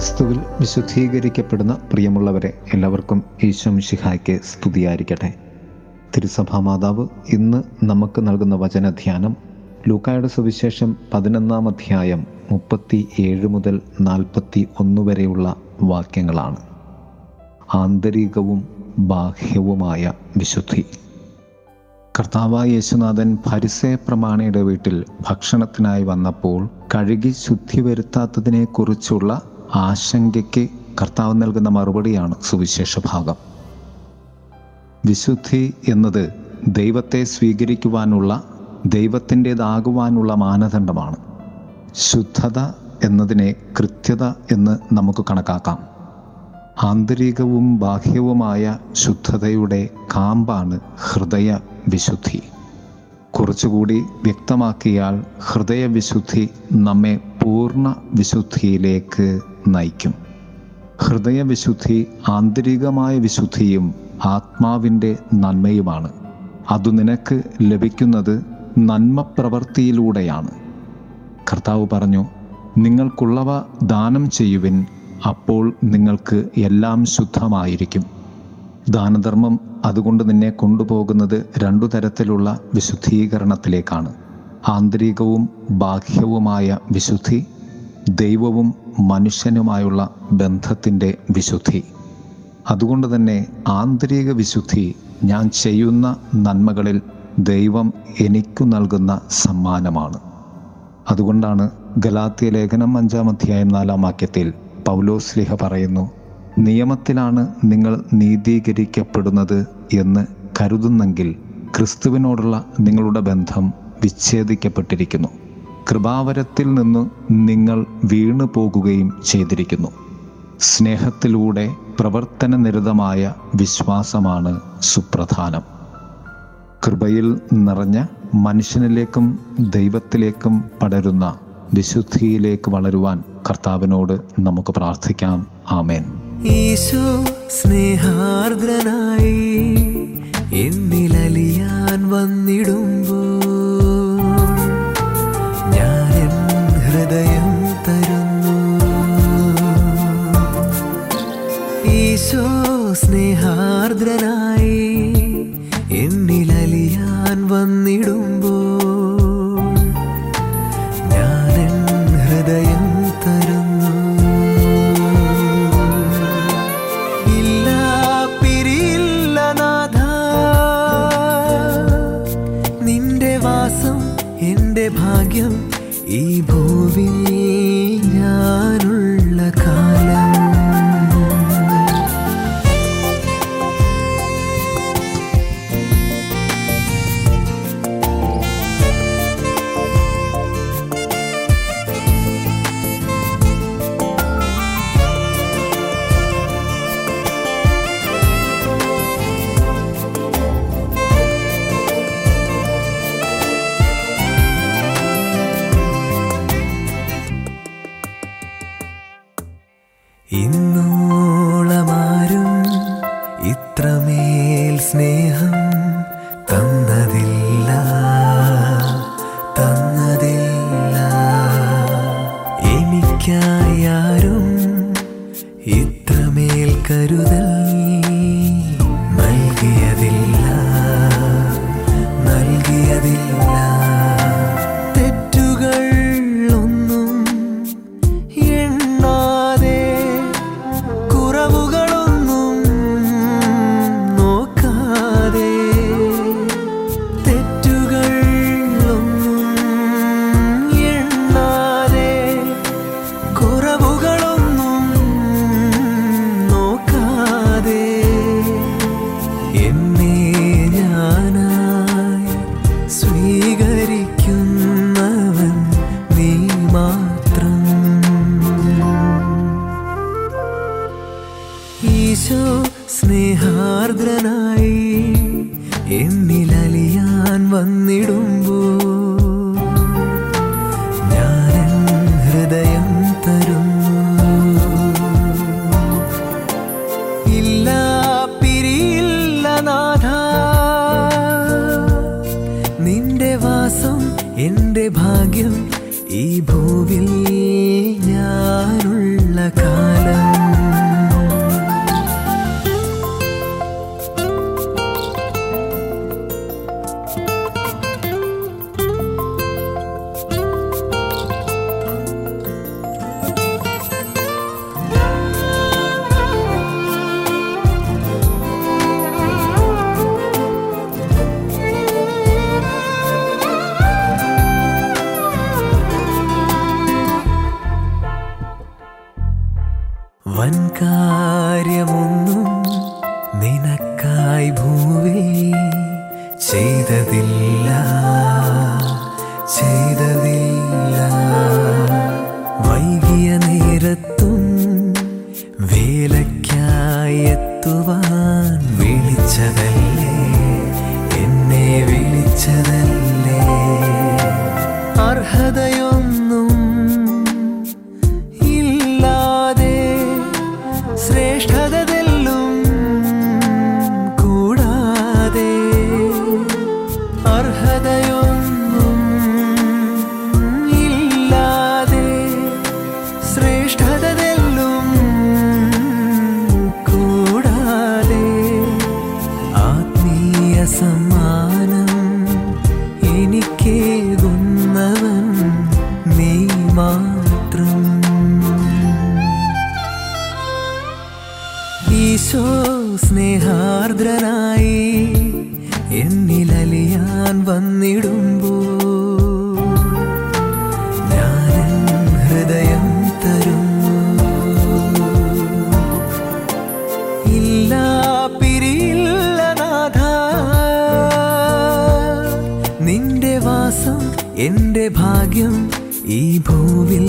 ക്രിസ്തുവിൽ വിശുദ്ധീകരിക്കപ്പെടുന്ന പ്രിയമുള്ളവരെ എല്ലാവർക്കും ഈശോ മിഷിഹായ്ക്ക് സ്തുതിയായിരിക്കട്ടെ. തിരുസഭാ മാതാവ് ഇന്ന് നമുക്ക് നൽകുന്ന വചനധ്യാനം ലൂക്കായുടെ സുവിശേഷം പതിനൊന്നാം അധ്യായം മുപ്പത്തി ഏഴ് മുതൽ നാൽപ്പത്തി ഒന്ന് വരെയുള്ള വാക്യങ്ങളാണ്. ആന്തരികവും ബാഹ്യവുമായ വിശുദ്ധി. കർത്താവായ യേശുനാഥൻ ഫരിസേ പ്രമാണിയുടെ വീട്ടിൽ ഭക്ഷണത്തിനായി വന്നപ്പോൾ കഴുകി ശുദ്ധി വരുത്താത്തതിനെക്കുറിച്ചുള്ള ആശങ്കയ്ക്ക് കർത്താവ് നൽകുന്ന മറുപടിയാണ് സുവിശേഷ ഭാഗം. വിശുദ്ധി എന്നത് ദൈവത്തെ സ്വീകരിക്കുവാനുള്ള ദൈവത്തിന്റെതാകുവാനുള്ള മാനദണ്ഡമാണ്. ശുദ്ധത എന്നതിനെ കൃത്യത എന്ന് നമുക്ക് കണക്കാക്കാം. ആന്തരികവും ബാഹ്യവുമായ ശുദ്ധതയുടെ കാമ്പാണ് ഹൃദയ വിശുദ്ധി കുറച്ചുകൂടി വ്യക്തമാക്കിയാൽ ഹൃദയവിശുദ്ധി നമ്മെ പൂർണ വിശുദ്ധിയിലേക്ക് നയിക്കും. ഹൃദയവിശുദ്ധി ആന്തരികമായ വിശുദ്ധിയും ആത്മാവിന്റെ നന്മയുമാണ്. അതു നിനക്ക് ലഭിക്കുന്നത് നന്മ പ്രവൃത്തിയിലൂടെയാണ്. കർത്താവ് പറഞ്ഞു നിങ്ങൾക്കുള്ളവ ദാനം ചെയ്യുവിൻ അപ്പോൾ നിങ്ങൾക്ക് എല്ലാം ശുദ്ധമായിരിക്കും. ദാനധർമ്മം അതുകൊണ്ട് നിന്നെ കൊണ്ടുപോകുന്നത് രണ്ടു തരത്തിലുള്ള വിശുദ്ധീകരണത്തിലേക്കാണ്. ആന്തരികവും ബാഹ്യവുമായ വിശുദ്ധി ദൈവവും മനുഷ്യനുമായുള്ള ബന്ധത്തിന്റെ വിശുദ്ധി. അതുകൊണ്ട് തന്നെ ആന്തരിക വിശുദ്ധി ഞാൻ ചെയ്യുന്ന നന്മകളിൽ ദൈവം എനിക്കു നൽകുന്ന സമ്മാനമാണ്. അതുകൊണ്ടാണ് ഗലാത്തിയ ലേഖനം അഞ്ചാം അധ്യായം നാലാം വാക്യത്തിൽ പൗലോസ്ലിഹ പറയുന്നു നിയമത്തിലാണ് നിങ്ങൾ നീതീകരിക്കപ്പെടുന്നത് എന്ന് കരുതുന്നെങ്കിൽ ക്രിസ്തുവിനോടുള്ള നിങ്ങളുടെ ബന്ധം വിച്ഛേദിക്കപ്പെട്ടിരിക്കുന്നു. കൃപാവരത്തിൽ നിന്ന് നിങ്ങൾ വീണു പോകുകയും ചെയ്തിരിക്കുന്നു. സ്നേഹത്തിലൂടെ പ്രവർത്തനനിരതമായ വിശ്വാസമാണ് സുപ്രധാനം. കൃപയിൽ നിറഞ്ഞ മനുഷ്യനിലേക്കും ദൈവത്തിലേക്കും പടരുന്ന വിശുദ്ധിയിലേക്ക് വളരുവാൻ കർത്താവിനോട് നമുക്ക് പ്രാർത്ഥിക്കാം. ആമേൻ. ഈശോ സ്നേഹാർദ്രനായി എന്നിലലിയാൻ വന്നിടുമ്പോൾ ഹൃദയം തരുന്നു. ഈശോ സ്നേഹാർദ്രനായി എന്നിലലിയാൻ വന്നിടുമ്പോൾ തരുന്നു. വാസം ഭാഗ്യം ഈ ഭൂവിൽ ഞാനുള്ള കാലം in സ്നേഹാർദ്രനായി എന്നിലലിയാൻ വന്നിടുമ്പോ ഞാൻ ഹൃദയം തരുന്നു. വാസം എന്റെ ഭാഗ്യം ഈ ഭൂവിൽ ഞാനുള്ള കാലം. വൻകാര്യമൊന്നും നിനക്കായി ഭൂവി ചെയ്തതില്ല ചെയ്തതില്ല. വൈകിയ നേരത്തും വേലയ്ക്കായി എത്തുവാൻ വിളിച്ചതല്ലേ എന്നെ വിളിച്ചതല്ലേ? അർഹതയോ ഈശോ സ്നേഹാർദ്രനായി എന്നിലലിയാൻ വന്നിടുമ്പോ ഞാനൻ ഹൃദയം തരുന്നു. ഇല്ല പിരിയില്ല നാഥ. നിന്റെ വാസം എന്റെ ഭാഗ്യം ഈ ഭൂവിൽ